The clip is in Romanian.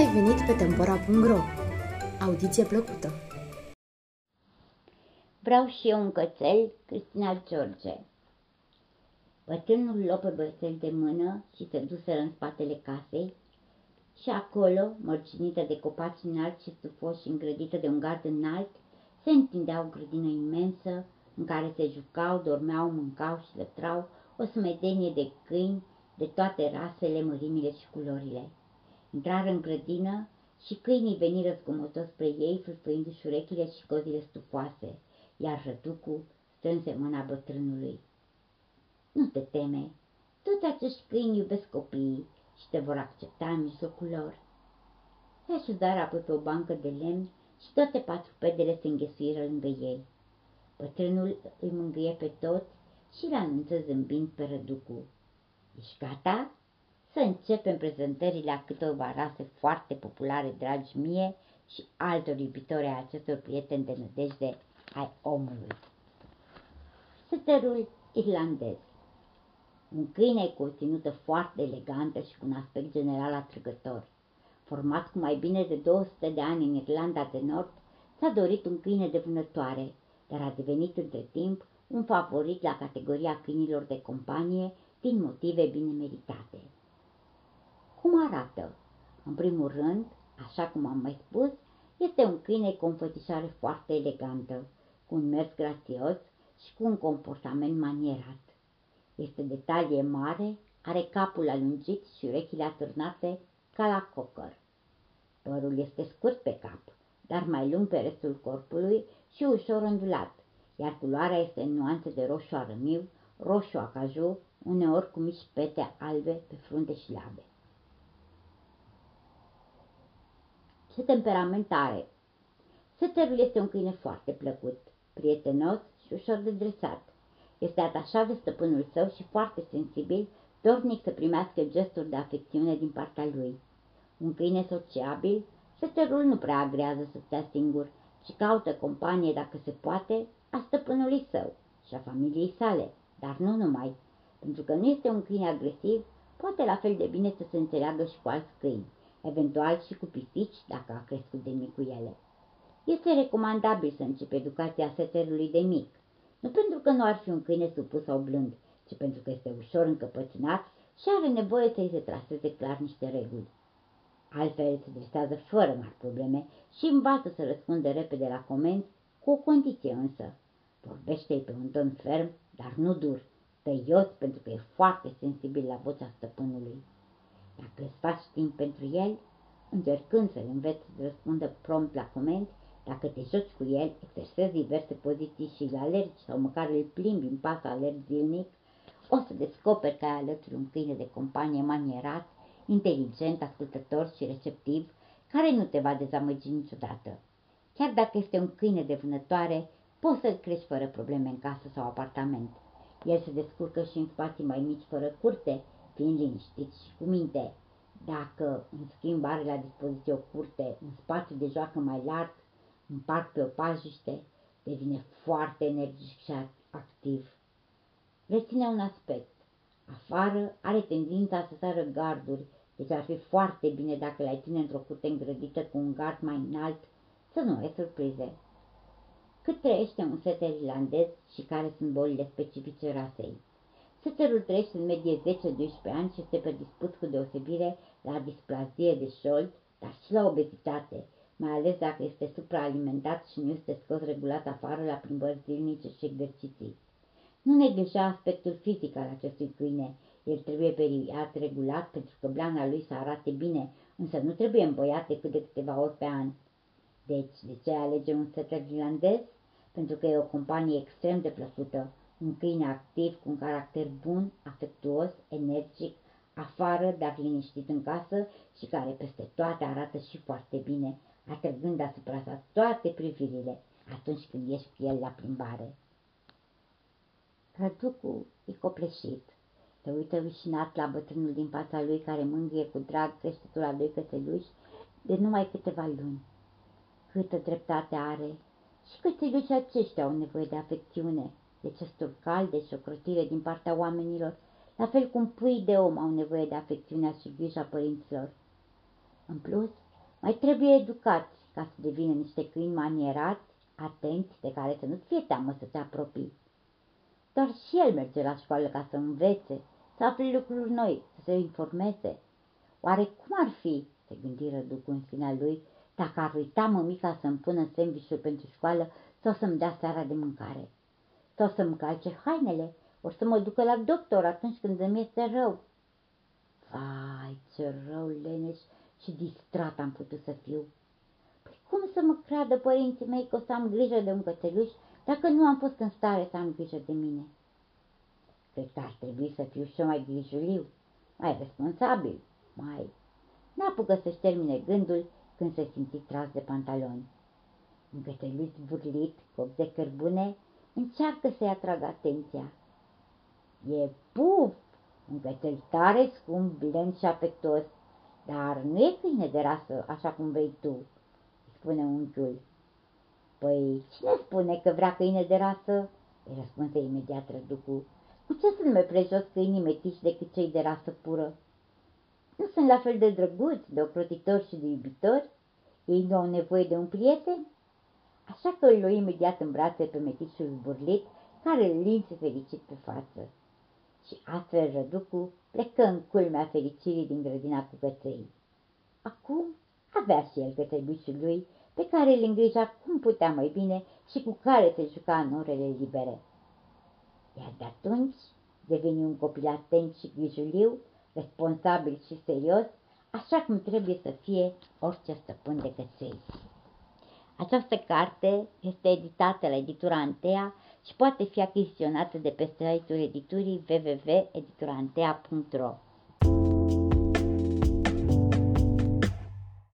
ai venit pe Tempora.ro! Audiție plăcută! Vreau și eu un cățel, Cristina George. Bătrânul luă pe băiețel de mână și se duseră în spatele casei și acolo, mărcinită de copaci înalți și stufoși și îngrădită de un gard înalt, se întindea o grădină imensă în care se jucau, dormeau, mâncau și lătrau o sumedenie de câini de toate rasele, mărimile și culorile. Intrară în grădină și câinii veniră zgomotos spre ei, fâlfâindu-și urechile și cozile stufoase, iar răducul strânse mâna bătrânului. Nu te teme, toți acești câini iubesc copiii și te vor accepta în mijlocul lor. Se așezară apoi pe o bancă de lemn și toate patru pedele se înghesuiră lângă ei. Bătrânul îi mângâie pe toți și le anunță zâmbind pe răducu. Ești gata? Să începem prezentările a câteva rase foarte populare, dragi mie și altor iubitori ai acestor prieteni de nădejde ai omului. Seterul irlandez Un câine cu o ținută foarte elegantă și cu un aspect general atrăgător. Format cu mai bine de 200 de ani în Irlanda de Nord, s-a dorit un câine de vânătoare, dar a devenit între timp un favorit la categoria câinilor de companie din motive bine meritate. Cum arată? În primul rând, așa cum am mai spus, este un câine cu o înfățișare foarte elegantă, cu un mers grațios și cu un comportament manierat. Este de talie mare, are capul alungit și urechile atârnate ca la cocăr. Părul este scurt pe cap, dar mai lung pe restul corpului și ușor ondulat, iar culoarea este în nuanțe de roșu arămiu, roșu acaju, uneori cu mici pete albe pe frunte și labe. Ce temperament are? Seterul este un câine foarte plăcut, prietenos și ușor de dresat. Este atașat de stăpânul său și foarte sensibil, dornic să primească gesturi de afecțiune din partea lui. Un câine sociabil, seterul nu prea agrează să stea singur, ci caută companie dacă se poate a stăpânului său și a familiei sale, dar nu numai, pentru că nu este un câine agresiv, poate la fel de bine să se înțeleagă și cu alți câini, eventual și cu pisici dacă a crescut de mic cu ele. Este recomandabil să începi educația seterului de mic, nu pentru că nu ar fi un câine supus sau blând, ci pentru că este ușor încăpățânat și are nevoie să-i se traseze clar niște reguli. Altfel se dresează fără mari probleme și învață să răspundă repede la comenzi, cu o condiție însă. Vorbește-i pe un ton ferm, dar nu dur, tăios pentru că e foarte sensibil la vocea stăpânului. Dacă îți faci timp pentru el, încercând să-l înveți să răspundă prompt la comenzi, dacă te joci cu el, exersezi diverse poziții și îl alergi sau măcar îl plimbi în pas alerg zilnic, o să descoperi că ai alături un câine de companie manierat, inteligent, ascultător și receptiv, care nu te va dezamăgi niciodată. Chiar dacă este un câine de vânătoare, poți să-l crești fără probleme în casă sau apartament. El se descurcă și în spații mai mici fără curte, fiind liniștit și cu minte. Dacă, în schimb, are la dispoziție o curte, un spațiu de joacă mai larg, un parc pe o pajiște, devine foarte energic și activ. Reține un aspect. Afară are tendința să sară garduri, deci ar fi foarte bine dacă l-ai ține într-o curte îngrădită cu un gard mai înalt, să nu ai surprize. Cât trăiește un seter irlandez și care sunt bolile specifice rasei? Seterul trăiește în medie 10-12 ani și este predispus cu deosebire la displazie de șold, dar și la obezitate, mai ales dacă este supraalimentat și nu este scos regulat afară la plimbări zilnice și exerciții. Nu neglija aspectul fizic al acestui câine. El trebuie periat regulat pentru că blana lui să arate bine, însă nu trebuie îmbăiat decât de câteva ori pe an. Deci, de ce alege un setter irlandez? Pentru că e o companie extrem de plăcută, un câine activ cu un caracter bun, afectuos, energic, afară, dar liniștit în casă și care peste toate arată și foarte bine, atrăgând asupra sa toate privirile atunci când ești cu el la plimbare. Răducul e copleșit. Se uită rușinat la bătrânul din fața lui care mângâie cu drag creștetul a doi cățeluși de numai câteva luni. Câtă dreptate are și cățelușii aceștia au nevoie de afecțiune, de cesturi calde și ocrotire din partea oamenilor, la fel cum pui de om au nevoie de afecțiunea și grija părinților. În plus, Mai trebuie educați ca să devină niște câini manierați, atenți, de care să nu-ți fie teamă să te apropii. Doar și el merge la școală ca să învețe, să afle lucruri noi, să se informeze. Oare cum ar fi, se gândi Răducu în sinea lui, dacă ar uita mămica să-mi pună sandwich pentru școală sau să-mi dea seara de mâncare? Sau să-mi calce hainele, o să mă ducă la doctor atunci când îmi este rău. Vai, ce rău, leneș și distrat am putut să fiu. Păi cum să mă creadă părinții mei că o să am grijă de un cățeluș dacă nu am fost în stare să am grijă de mine? Cred că ar trebui să fiu și mai grijuliu, mai responsabil, mai... N-apucă să-și termine gândul când se simți tras de pantaloni. Un cățeluș burlit, cop de cărbune, încearcă să-i atragă atenția. E puf, un cățel tare scump, blând și afectos, dar nu e câine de rasă, așa cum vrei tu, spune unchiul. Păi, cine spune că vrea câine de rasă? îi răspunse imediat răducul. Cu ce sunt mai prejos câinii metiși decât cei de rasă pură? Nu sunt la fel de drăguți, de ocrotitori și de iubitori? Ei nu au nevoie de un prieten? Așa că îl lua imediat în brațe pe metișul burlit, care îl linse fericit pe față. Și astfel răducu plecă în culmea fericirii din grădina cu căței. Acum avea și el cățelușul lui, pe care îl îngrija cum putea mai bine și cu care se juca în orele libere. Iar de atunci deveni un copil atent și grijuliu, responsabil și serios, așa cum trebuie să fie orice stăpân de căței. Această carte este editată la editura Antea și poate fi achiziționată de pe site-ul editurii www.editurantea.ro